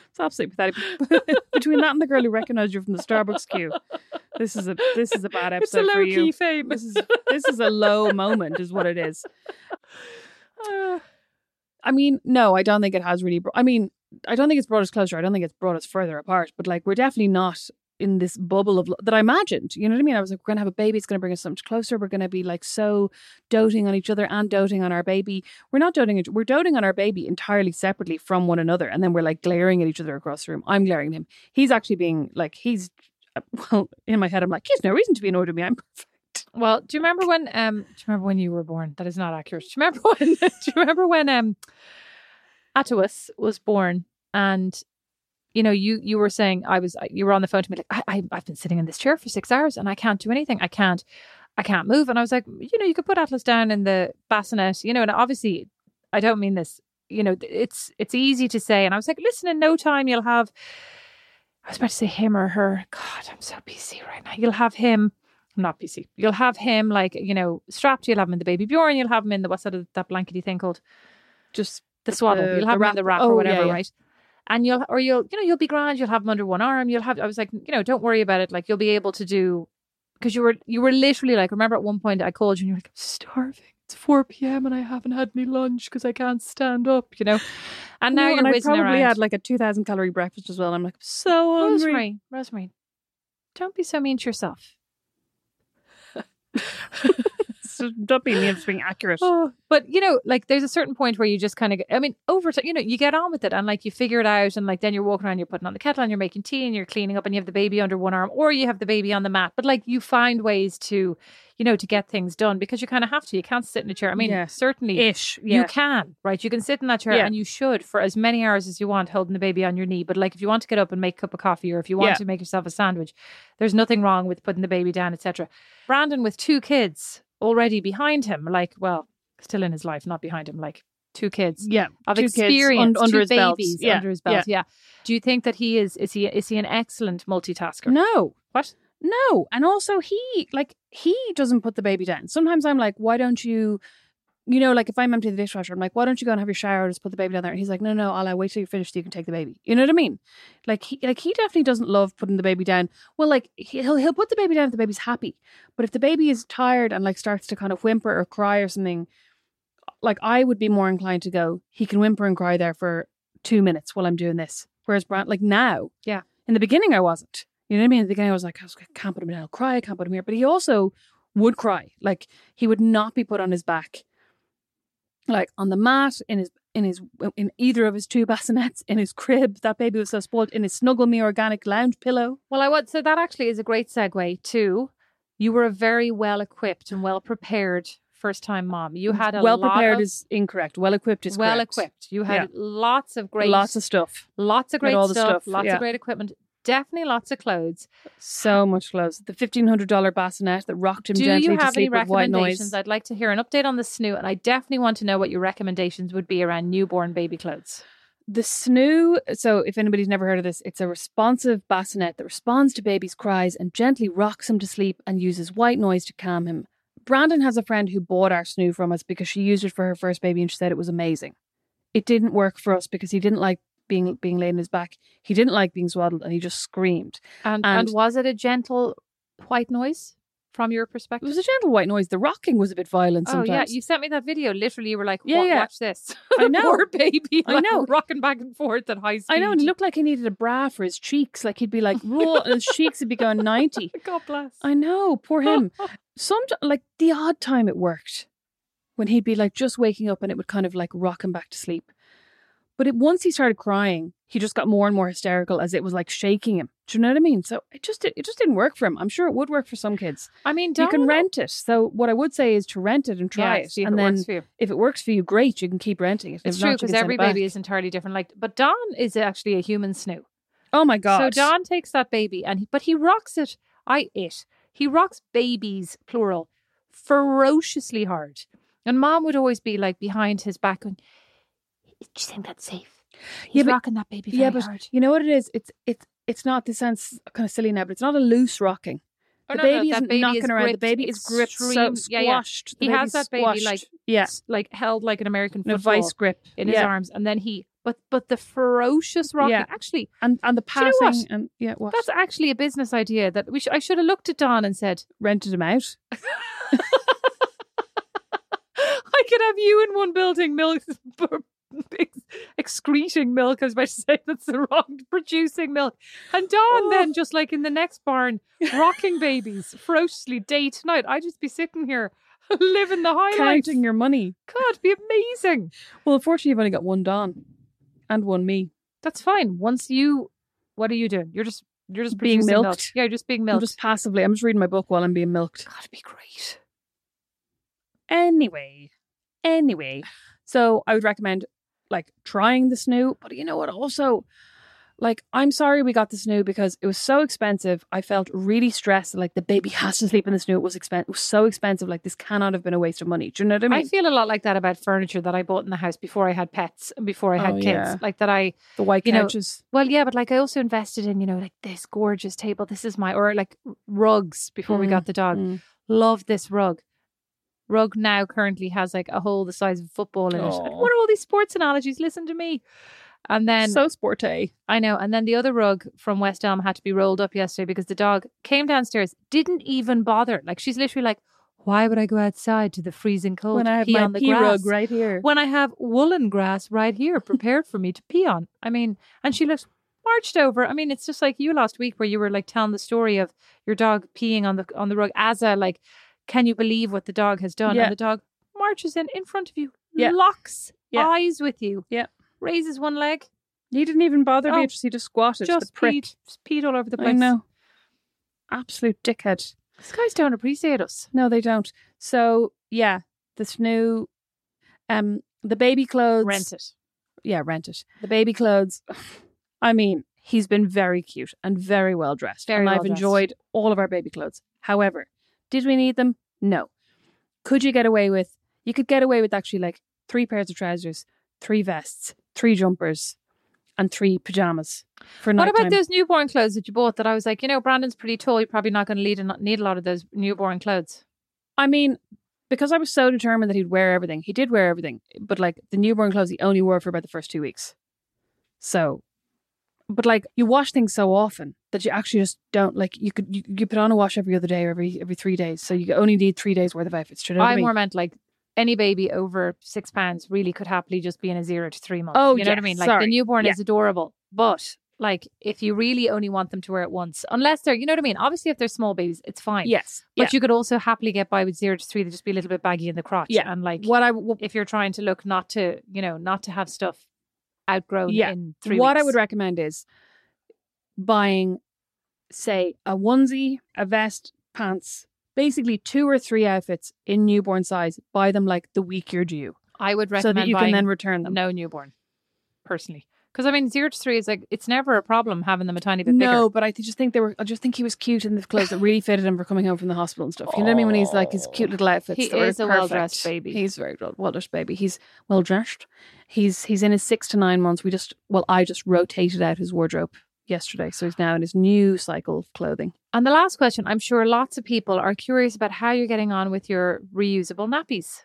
It's absolutely pathetic. Between that and the girl who recognized you from the Starbucks queue, this is a this is a bad It's a episode low for you. key fame. This is this is a low moment, is what it is. Uh, I mean, no, I don't think it has really. Bro- I mean, I don't think it's brought us closer. I don't think it's brought us further apart. But like, we're definitely not in this bubble of that I imagined. You know what I mean? I was like, we're gonna have a baby. It's gonna bring us so much closer. We're gonna be like so doting on each other and doting on our baby. We're not doting. We're doting on our baby entirely separately from one another, and then we're like glaring at each other across the room. I'm glaring at him. He's actually being like he's. Well, in my head, I'm like, he's no reason to be annoyed with me. I'm perfect. well, do you remember when? Um, do you remember when you were born? That is not accurate. Do you remember when? do you remember when? Um, Atlas was born, and you know, you you were saying I was. You were on the phone to me like, I, I I've been sitting in this chair for six hours and I can't do anything. I can't. I can't move. And I was like, you know, you could put Atlas down in the bassinet, you know, and obviously, I don't mean this. You know, it's it's easy to say. And I was like, listen, in no time you'll have. I was about to say him or her. God, I'm so PC right now. You'll have him not PC. You'll have him like, you know, strapped. You'll have him in the baby Bjorn. You'll have him in the, what's that, that blankety thing called? Just The swaddle. The- you'll have the him in the wrap- wrap oh, or yeah, whatever, yeah. right? And you'll, or you'll, you know, you'll be grand. You'll have them under one arm. You'll have, I was like, you know, don't worry about it. Like you'll be able to do, because you were, you were literally like, remember at one point I called you and you're like, I'm starving. It's 4 p.m. and I haven't had any lunch because I can't stand up, you know? And now No, you're and I probably around. had like a two thousand calorie breakfast as well. I'm like so hungry. Rosemary, Rosemary, don't be so mean to yourself. So don't be me. I'm being accurate. Oh, but you know, like there's a certain point where you just kind of, I mean, over time, you know, you get on with it and like you figure it out, and like then you're walking around, you're putting on the kettle and you're making tea and you're cleaning up, and you have the baby under one arm, or you have the baby on the mat. But like you find ways to, you know, to get things done because you kind of have to. You can't sit in a chair. I mean, Yeah. certainly Ish. Yeah. you can, right? You can sit in that chair Yeah. and you should for as many hours as you want, holding the baby on your knee. But like if you want to get up and make a cup of coffee, or if you want to make yourself a sandwich, there's nothing wrong with putting the baby down, etc. Brandon with two kids already behind him, like well, still in his life, not behind him, like two kids yeah. of Two kids experience, un- under two his babies Yeah. under his belt. Yeah. Do you think that he is? Is he? Is he an excellent multitasker? No. What? No. And also he like he doesn't put the baby down. Sometimes I'm like, why don't you you know, like if I'm emptying the dishwasher, I'm like, why don't you go and have your shower? Just put the baby down there. And he's like, no, no, I'll uh, wait till you finish so you can take the baby. You know what I mean? Like he, like he definitely doesn't love putting the baby down. Well, like he- he'll he'll put the baby down if the baby's happy, but if the baby is tired and like starts to kind of whimper or cry or something, like I would be more inclined to go. He can whimper and cry there for two minutes while I'm doing this. Whereas Brand, like now, Yeah. in the beginning I wasn't. You know what I mean? In the beginning I was like, I can't put him down. I'll cry. I can't put him here. But he also would cry. Like he would not be put on his back like on the mat in his in his in either of his two bassinets in his crib. That baby was so spoiled in his Snuggle Me organic lounge pillow. Well, I would so that actually is a great segue to you were a very well equipped and well prepared first time mom. You had a well prepared of, is incorrect. Well equipped is well correct. equipped. You had Yeah. lots of great Lots of stuff. lots of great all the stuff, stuff, lots yeah. of great equipment. Definitely lots of clothes. So much clothes. The fifteen hundred dollar bassinet that rocked him Do gently you to have any sleep with white recommendations? noise. I'd like to hear an update on the snoo, and I definitely want to know what your recommendations would be around newborn baby clothes. The snoo, so if anybody's never heard of this, it's a responsive bassinet that responds to baby's cries and gently rocks him to sleep and uses white noise to calm him. Brandon has a friend who bought our snoo from us because she used it for her first baby and she said it was amazing. It didn't work for us because he didn't like being being laid in his back. He didn't like being swaddled and he just screamed. And, and And- was it a gentle white noise from your perspective, It was a gentle white noise. The rocking was a bit violent Oh yeah, you sent me that video. Literally, you were like, Yeah, yeah. "Watch this." I know. Poor baby. I like, know. rocking back and forth at high speed. I know, and he looked like he needed a bra for his cheeks. Like he'd be like raw, and his cheeks would be going ninety. God bless. I know, poor him. Some like the odd time it worked, when he'd be like just waking up and it would kind of like rock him back to sleep. But it, once he started crying, he just got more and more hysterical as it was like shaking him. Do you know what I mean? So it just it just didn't work for him. I'm sure it would work for some kids. I mean, you can rent it. So what I would say is to rent it and try Yeah, it, see if and it then works for you. if it works for you, great. You can keep renting it. It's If true because every baby is entirely different. Like, but Don is actually a human snoo. Oh my god! So Don takes that baby and he, but he rocks it. I it. He rocks babies plural ferociously hard. And mom would always be like behind his back going, "Do you think that's safe?" He's Yeah, but- rocking that baby very yeah, but hard. you know what it is? It's it's it's not. This sounds kind of silly now, but it's not a loose rocking. Oh, the no, no, baby that isn't baby knocking is around. The baby is gripped, so extreme- yeah, yeah. squashed. He has baby's that baby like squashed. yeah, like held like an American in a vice grip in his yeah. arms, and then he. But but the ferocious rocking Yeah. actually and and the Do you know passing what? and yeah, what that's actually a business idea that we sh- I should have looked at Don and said rented him out. I could have you in one building, milk, ex- excreting milk. I was about to say that's the wrong, producing milk. And Don Oh. then just like in the next barn, rocking babies ferociously day to night. I'd just be sitting here living the highlights. Counting your money. God, be amazing. Well, unfortunately, you've only got one Don and one me. That's fine. Once you, what are you doing? You're just you're just Being producing milk. milked. Yeah, you're just being I'm milked. just passively. I'm just reading my book while I'm being milked. God, it'd be great. Anyway, anyway, so I would recommend like trying the snoo, but you know what? Also, like I'm sorry we got the snoo because it was so expensive. I felt really stressed. Like the baby has to sleep in the snoo. It was expensive. It was so expensive. Like this cannot have been a waste of money. Do you know what I mean? I feel a lot like that about furniture that I bought in the house before I had pets and before I had Oh, kids. yeah. Like that I the white you know, couches. Well, yeah, but like I also invested in, you know, like this gorgeous table. This is my, or like rugs before we Mm, got the dog. mm. Love this rug. Rug now currently has like a hole the size of a football in it. Aw. What are all these sports analogies? Listen to me. And then so sporty. I know. And then the other rug from West Elm had to be rolled up yesterday because the dog came downstairs, didn't even bother. Like she's literally like, why would I go outside to the freezing cold When I have pee my on the pea grass rug right here. when I have woolen grass right here prepared for me to pee on. I mean, and she looks marched over. I mean, it's just like you last week where you were like telling the story of your dog peeing on the on the rug as a like, can you believe what the dog has done? Yeah. And the dog marches in in front of you, Yeah. locks Yeah. eyes with you, Yeah. raises one leg, He didn't even bother Oh, Beatrice. He just squatted. just the peed, peed all over the place. I know. Absolute dickhead. These guys don't appreciate us. No, they don't. So yeah, this new, um, the baby clothes. Rent it. Yeah, rent it. The baby clothes. I mean, he's been very cute and very well dressed, Very and well I've dressed. enjoyed all of our baby clothes. However, did we need them? No. Could you get away with? You could get away with actually like three pairs of trousers, three vests, three jumpers, and three pajamas for What about those newborn clothes that you bought? That I was like, you know, Brandon's pretty tall. You're probably not going to need a lot of those newborn clothes. I mean, because I was so determined that he'd wear everything, he did wear everything. But like the newborn clothes, he only wore for about the first two weeks. So, but like you wash things so often that you actually just don't like you could you, you put on a wash every other day or every every three days. So you only need three days worth of outfits. Do you know what I I mean? more meant like any baby over six pounds really could happily just be in a zero to three months. Oh, you know what I mean? Like the newborn Yeah. is adorable, but like if you really only want them to wear it once, unless they're, you know what I mean? Obviously, if they're small babies, it's fine. Yes. But yeah. you could also happily get by with zero to three. They just be a little bit baggy in the crotch. Yeah. And like, what I what, if you're trying to look not to, you know, not to have stuff outgrown Yeah. in three what I would recommend is buying, say, a onesie, a vest, pants, basically two or three outfits in newborn size. Buy them like the week you're due, I would recommend so that you can then return them. no newborn, personally. Because I mean, zero to three is like, it's never a problem having them a tiny bit No, bigger. No, but I just think they were. I just think he was cute in the clothes that really fitted him for coming home from the hospital and stuff. You know what I mean? When he's like his cute little outfits. He that were is a well-dressed baby. He's very well dressed baby. He's well dressed. He's he's in his six to nine months. We just well, I just rotated out his wardrobe yesterday, so he's now in his new cycle of clothing. And the last question I'm sure lots of people are curious about how you're getting on with your reusable nappies.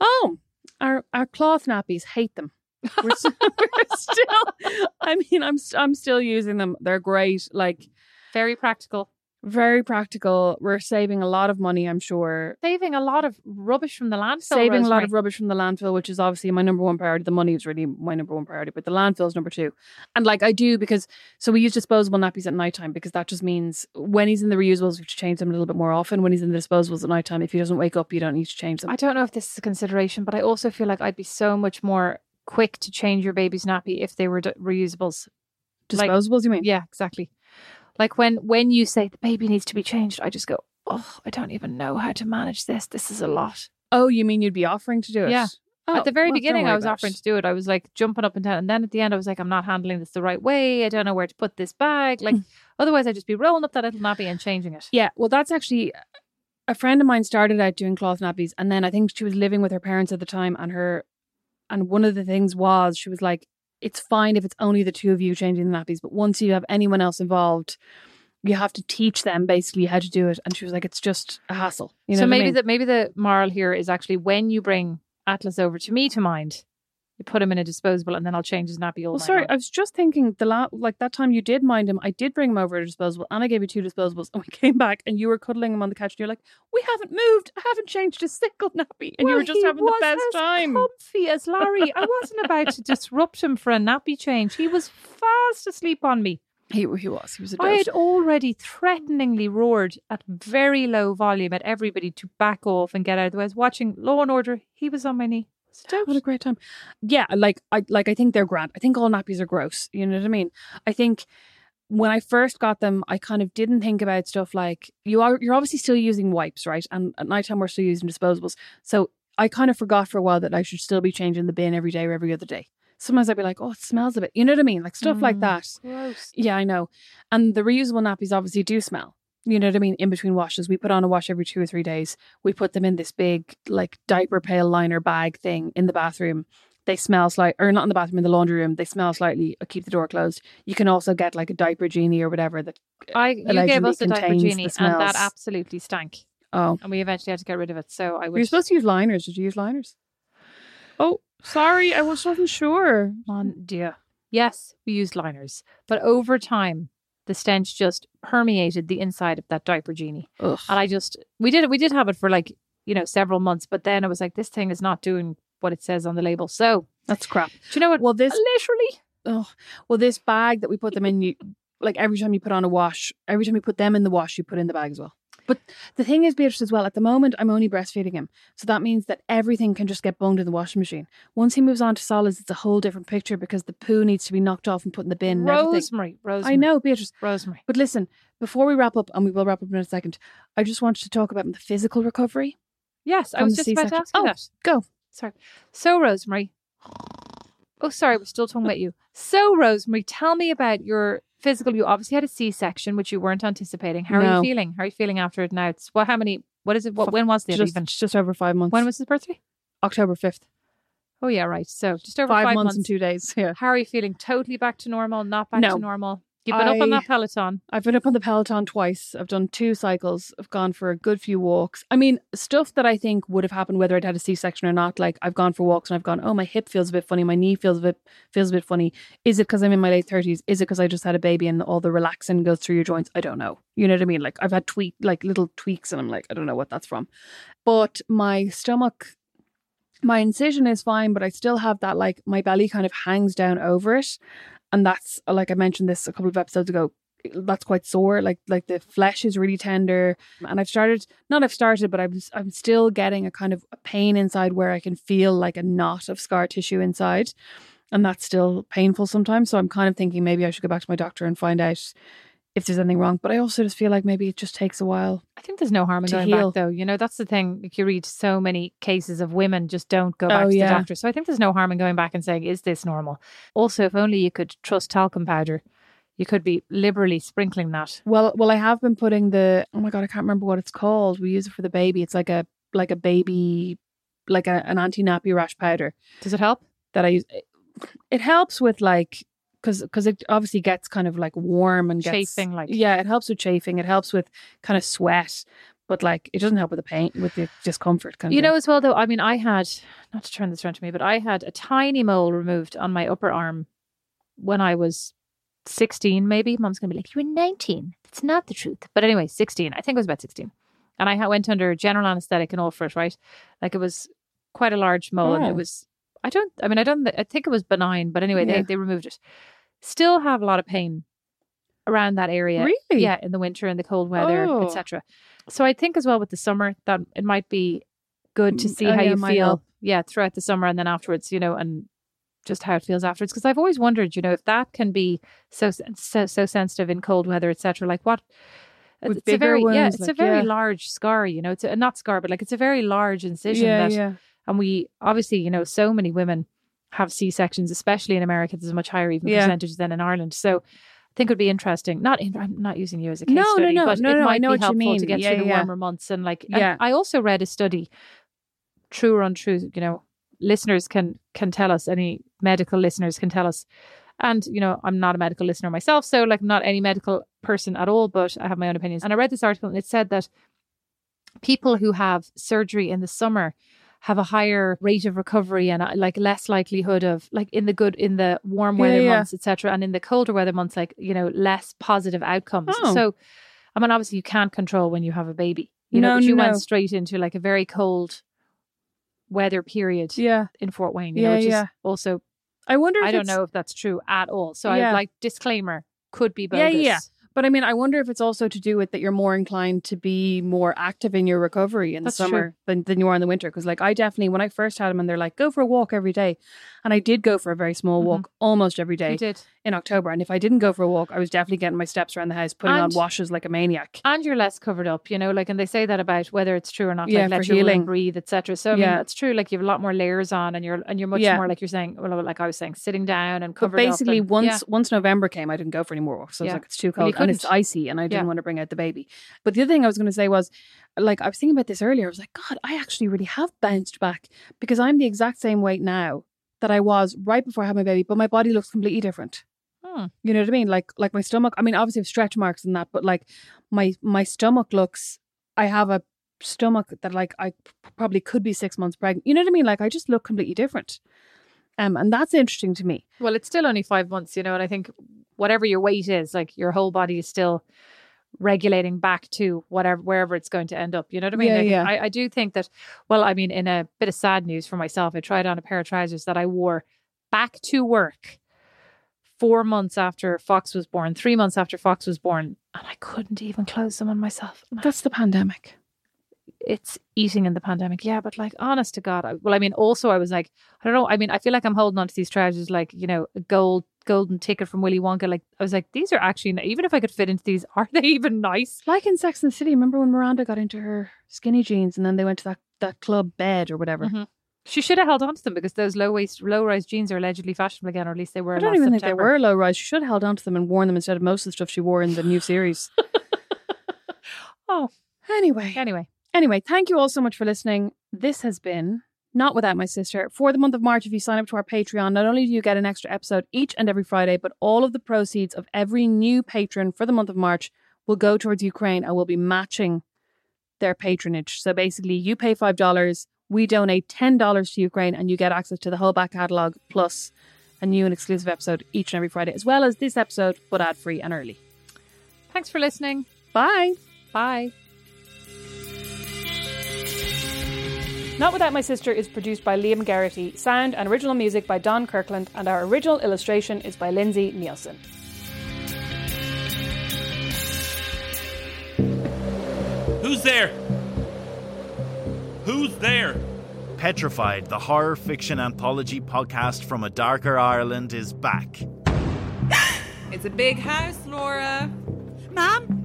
Oh, our our cloth nappies hate them. We're, still. I mean, I'm st- I'm still using them. They're great. Like Very practical. very practical. We're saving a lot of money. I'm sure. Saving a lot of rubbish from the landfill. saving a lot of rubbish from the landfill, which is obviously my number one priority. The money is really my number one priority, but the landfill is number two. And like I do because so we use disposable nappies at nighttime because that just means when he's in the reusables, we have to change them a little bit more often. When he's in the disposables at nighttime, if he doesn't wake up, you don't need to change them. I don't know if this is a consideration, but I also feel like I'd be so much more quick to change your baby's nappy if they were d- reusables. like- disposables, you mean? Yeah, exactly. Like when when you say the baby needs to be changed, I just go, oh, I don't even know how to manage this. This is a lot. Oh, you mean you'd be offering to do it? Yeah. Oh, At the very well, beginning, I was offering it. to do it. I was like jumping up and down, and then at the end, I was like, I'm not handling this the right way. I don't know where to put this bag. Like otherwise, I'd just be rolling up that little nappy and changing it. Yeah, well, that's actually a friend of mine started out doing cloth nappies, and then I think she was living with her parents at the time, and her, and one of the things was she was like, "It's fine if it's only the two of you changing the nappies, but once you have anyone else involved, you have to teach them basically how to do it." And she was like, "It's just a hassle." You know so what I maybe mean? the maybe the moral here is actually when you bring Atlas over to me to mind, you put him in a disposable, and then I'll change his nappy all Well, sorry. I was just thinking the la- like that time you did mind him. I did bring him over a disposable, and I gave you two disposables, and we came back, and you were cuddling him on the couch, and you're like, "We haven't moved. I haven't changed a single nappy," and you were just having the best time. Comfy as Larry. I wasn't about to disrupt him for a nappy change. He was fast asleep on me. He he was he was a I had already threateningly roared at very low volume at everybody to back off and get out of the way. I was watching Law and Order. He was on my knee. A. What a great time. Yeah, like I like I think they're grand. I think all nappies are gross. You know what I mean? I think when I first got them, I kind of didn't think about stuff like you are you're obviously still using wipes, right? And at nighttime we're still using disposables. So I kind of forgot for a while that I should still be changing the bin every day or every other day. Sometimes I'd be like, oh, it smells a bit. You know what I mean? Like stuff like Mm. that. Gross. Yeah, I know. And the reusable nappies obviously do smell. You know what I mean? In between washes, we put on a wash every two or three days. We put them in this big, like, diaper pail liner bag thing in the bathroom. They smell slight, or not in the bathroom, in the laundry room. They smell slightly. I keep the door closed. You can also get like a diaper genie or whatever. That uh, I you gave us a diaper genie, and that absolutely stank. oh, And we eventually had to get rid of it. So I you're supposed to use liners. Did you use liners? Oh, sorry, I was wasn't sure. Mon Dieu. Yes, we used liners, but over time, the stench just permeated the inside of that diaper genie. Ugh. And I just we did we did have it for like you know several months, but then I was like, this thing is not doing what it says on the label. So That's crap. do you know what? Well, this literally. Oh, well, this bag that we put them in, you like every time you put on a wash, every time you put them in the wash, you put in the bag as well. But the thing is, Beatrice, as well, at the moment, I'm only breastfeeding him. So that means that everything can just get boned in the washing machine. Once he moves on to solids, it's a whole different picture because the poo needs to be knocked off and put in the bin and. Rosemary, Rosemary. I know, Beatrice. Rosemary. But listen, before we wrap up, and we will wrap up in a second, I just wanted to talk about the physical recovery. Yes, I was just about to ask you Oh. that. Go. Sorry. So, Rosemary. Oh, sorry, we're still talking about you. So, Rosemary, tell me about your physical. You obviously had a C section, which you weren't anticipating. How are you feeling? How are you feeling after it now? It's what? How many? What is it? What? When was it Just, even? just over five months. When was his birthday? October 5th? Oh, yeah, right. So, just over Five, five, months, and two days. Yeah. How are you feeling? Totally back to normal? Not back No. to normal? You've been up on I- that Peloton. I've been up on the Peloton twice. I've done two cycles. I've gone for a good few walks. I mean, stuff that I think would have happened whether I'd had a C section or not. Like I've gone for walks and I've gone, oh, my hip feels a bit funny. My knee feels a bit feels a bit funny. Is it because I'm in my late thirties? Is it because I just had a baby and all the relaxing goes through your joints? I don't know. You know what I mean? Like I've had tweak like little tweaks and I'm like, I don't know what that's from. But my stomach my incision is fine, but I still have that like my belly kind of hangs down over it. And that's like I mentioned this a couple of episodes ago. That's quite sore. Like like the flesh is really tender, and I've started. Not I've started, but I'm I'm still getting a kind of a pain inside where I can feel like a knot of scar tissue inside, and that's still painful sometimes. So I'm kind of thinking maybe I should go back to my doctor and find out if there's anything wrong. But I also just feel like maybe it just takes a while. I think there's no harm in To going heal. back, though. You know, that's the thing. Like you read so many cases of women just don't go oh, back Oh, to yeah. the doctor. So I think there's no harm in going back and saying, "Is this normal?" Also, if only you could trust talcum powder, you could be liberally sprinkling that. Well, well, I have been putting the. Oh my god, I can't remember what it's called. We use it for the baby. It's like a like a baby, like a, an anti nappy rash powder Does it help? that I use. It helps with like because because it obviously gets kind of like warm and gets, Chafing, like- yeah, it helps with chafing. It helps with kind of sweat, but like it doesn't help with the pain with the discomfort. Kind of You thing. know, as well though. I mean, I had not to turn this around to me, but I had a tiny mole removed on my upper arm when I was sixteen. Maybe mom's gonna be like, "You were nineteen. That's not the truth." But anyway, sixteen. I think it was about sixteen, and I went under general anesthetic and all for it. Right, like it was quite a large mole, and Oh. it was. I don't. I mean, I don't. I think it was benign, but anyway, Yeah. they they removed it. Still have a lot of pain around that area. Really? Yeah, in the winter and the cold weather, Oh. etc. So I think as well with the summer that it might be good to Mm, see oh, how yeah, you feel. help. Yeah, throughout the summer and then afterwards, you know, and just how it feels afterwards. Because I've always wondered, you know, if that can be so so, so sensitive in cold weather, etc. Like what? With it's a very yeah, wounds, it's a very yeah. large scar. You know, it's a not scar, but like it's a very large incision. yeah, that, yeah. And we obviously, you know, so many women have C sections, especially in America. There's a much higher even Yeah. percentage than in Ireland. So I think it would be interesting. Not in, I'm not using you as a case No, no, study, no, but no, it no, I might know be what you helpful to mean. get Yeah, through the yeah. warmer months. And like, and Yeah. I also read a study, true or untrue. You know, listeners can can tell us. Any medical listeners can tell us. And you know, I'm not a medical listener myself, so like, not any medical person at all. But I have my own opinions. And I read this article, and it said that people who have surgery in the summer have a higher rate of recovery and uh, like less likelihood of like in the good in the warm weather yeah. months etc and in the colder weather months like you know less positive outcomes Oh. so i mean obviously you can't control when you have a baby you No, know but you no. went straight into like a very cold weather period Yeah. in fort wayne you Yeah, know which yeah. is also I wonder. If i don't know if that's true at all so Yeah. i like disclaimer could be bogus Yeah, yeah. But I mean, I wonder if it's also to do with that you're more inclined to be more active in your recovery in That's the true. summer than, than you are in the winter. Because, like, I definitely, when I first had them and they're like, go for a walk every day. And I did go for a very small mm-hmm. walk almost every day in October. And if I didn't go for a walk, I was definitely getting my steps around the house, putting on washes like a maniac. and you're less covered up, you know, like, and they say that about whether it's true or not, Yeah, like let for your wound healing. breathe, etc. So I mean, Yeah. that's true. Like you have a lot more layers on, and you're and you're much Yeah. more like you're saying, well, like I was saying, sitting down and But covered basically, up and- once yeah. once November came, I didn't go for any more walks. So I was like, it's too cold and it's icy, and I didn't want to bring out the baby. But the other thing I was going to say was, like, I was thinking about this earlier. I was like, God, I actually really have bounced back because I'm the exact same weight now that I was right before I had my baby, but my body looks completely different. Hmm. You know what I mean? Like, like my stomach. I mean, obviously, I have stretch marks and that, but like, my my stomach looks. I have a stomach that like I probably could be six months pregnant. You know what I mean? Like, I just look completely different. Um, and that's interesting to me. well, it's still only five months, you know, and I think whatever your weight is, like your whole body is still regulating back to whatever wherever it's going to end up. You know what I mean? Yeah, Like, yeah. I, I do think that. Well, I mean, in a bit of sad news for myself, I tried on a pair of trousers that I wore back to work four months after Fox was born, three months after Fox was born, and I couldn't even close them on myself. That's the pandemic. it's eating in the pandemic. Yeah, but like, honest to God, I, well, I mean, also I was like, I don't know. I mean, I feel like I'm holding on to these trousers like you know a gold golden ticket from Willy Wonka. Like I was like, these are actually even if I could fit into these, are they even nice? Like in Sex and the City, remember when Miranda got into her skinny jeans and then they went to that, that club bed or whatever? Mhm. She should have held on to them because those low waist, low rise jeans are allegedly fashionable again, or at least they were. I don't even think they were low rise. She should have held on to them and worn them instead of most of the stuff she wore in the new series. Oh, anyway, anyway, anyway, thank you all so much for listening. This has been Not Without My Sister. For the month of March, if you sign up to our Patreon, not only do you get an extra episode each and every Friday, but all of the proceeds of every new patron for the month of March will go towards Ukraine and will be matching their patronage. So basically, you pay $5, we donate $10 to Ukraine, and you get access to the whole back catalogue plus a new and exclusive episode each and every Friday, as well as this episode, but ad free and early. thanks for listening. Bye. Bye. Not Without My Sister is produced by Liam Garrity, sound and original music by Don Kirkland, and our original illustration is by Lindsay Nielsen. Who's there? Who's there? Petrified, the horror fiction anthology podcast from a darker Ireland, is back. It's a big house, Laura. Mom?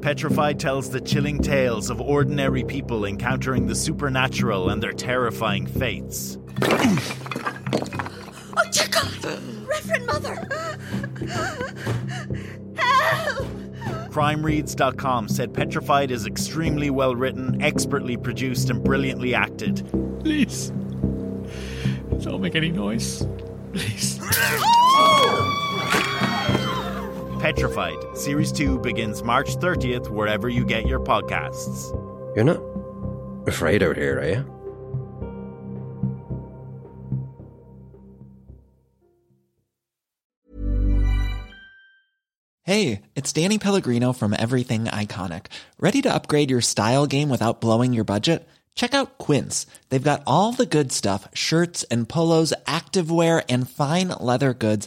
Petrified tells the chilling tales of ordinary people encountering the supernatural and their terrifying fates. Oh, dear God! Reverend Mother! Help! CrimeReads.com said Petrified is extremely well written, expertly produced, and brilliantly acted. Please. Don't make any noise. Please. Oh! Petrified, Series 2 begins March 30th, wherever you get your podcasts. You're not afraid out here, are you? Hey, it's Danny Pellegrino from Everything Iconic. Ready to upgrade your style game without blowing your budget? Check out Quince. They've got all the good stuff shirts and polos, activewear, and fine leather goods,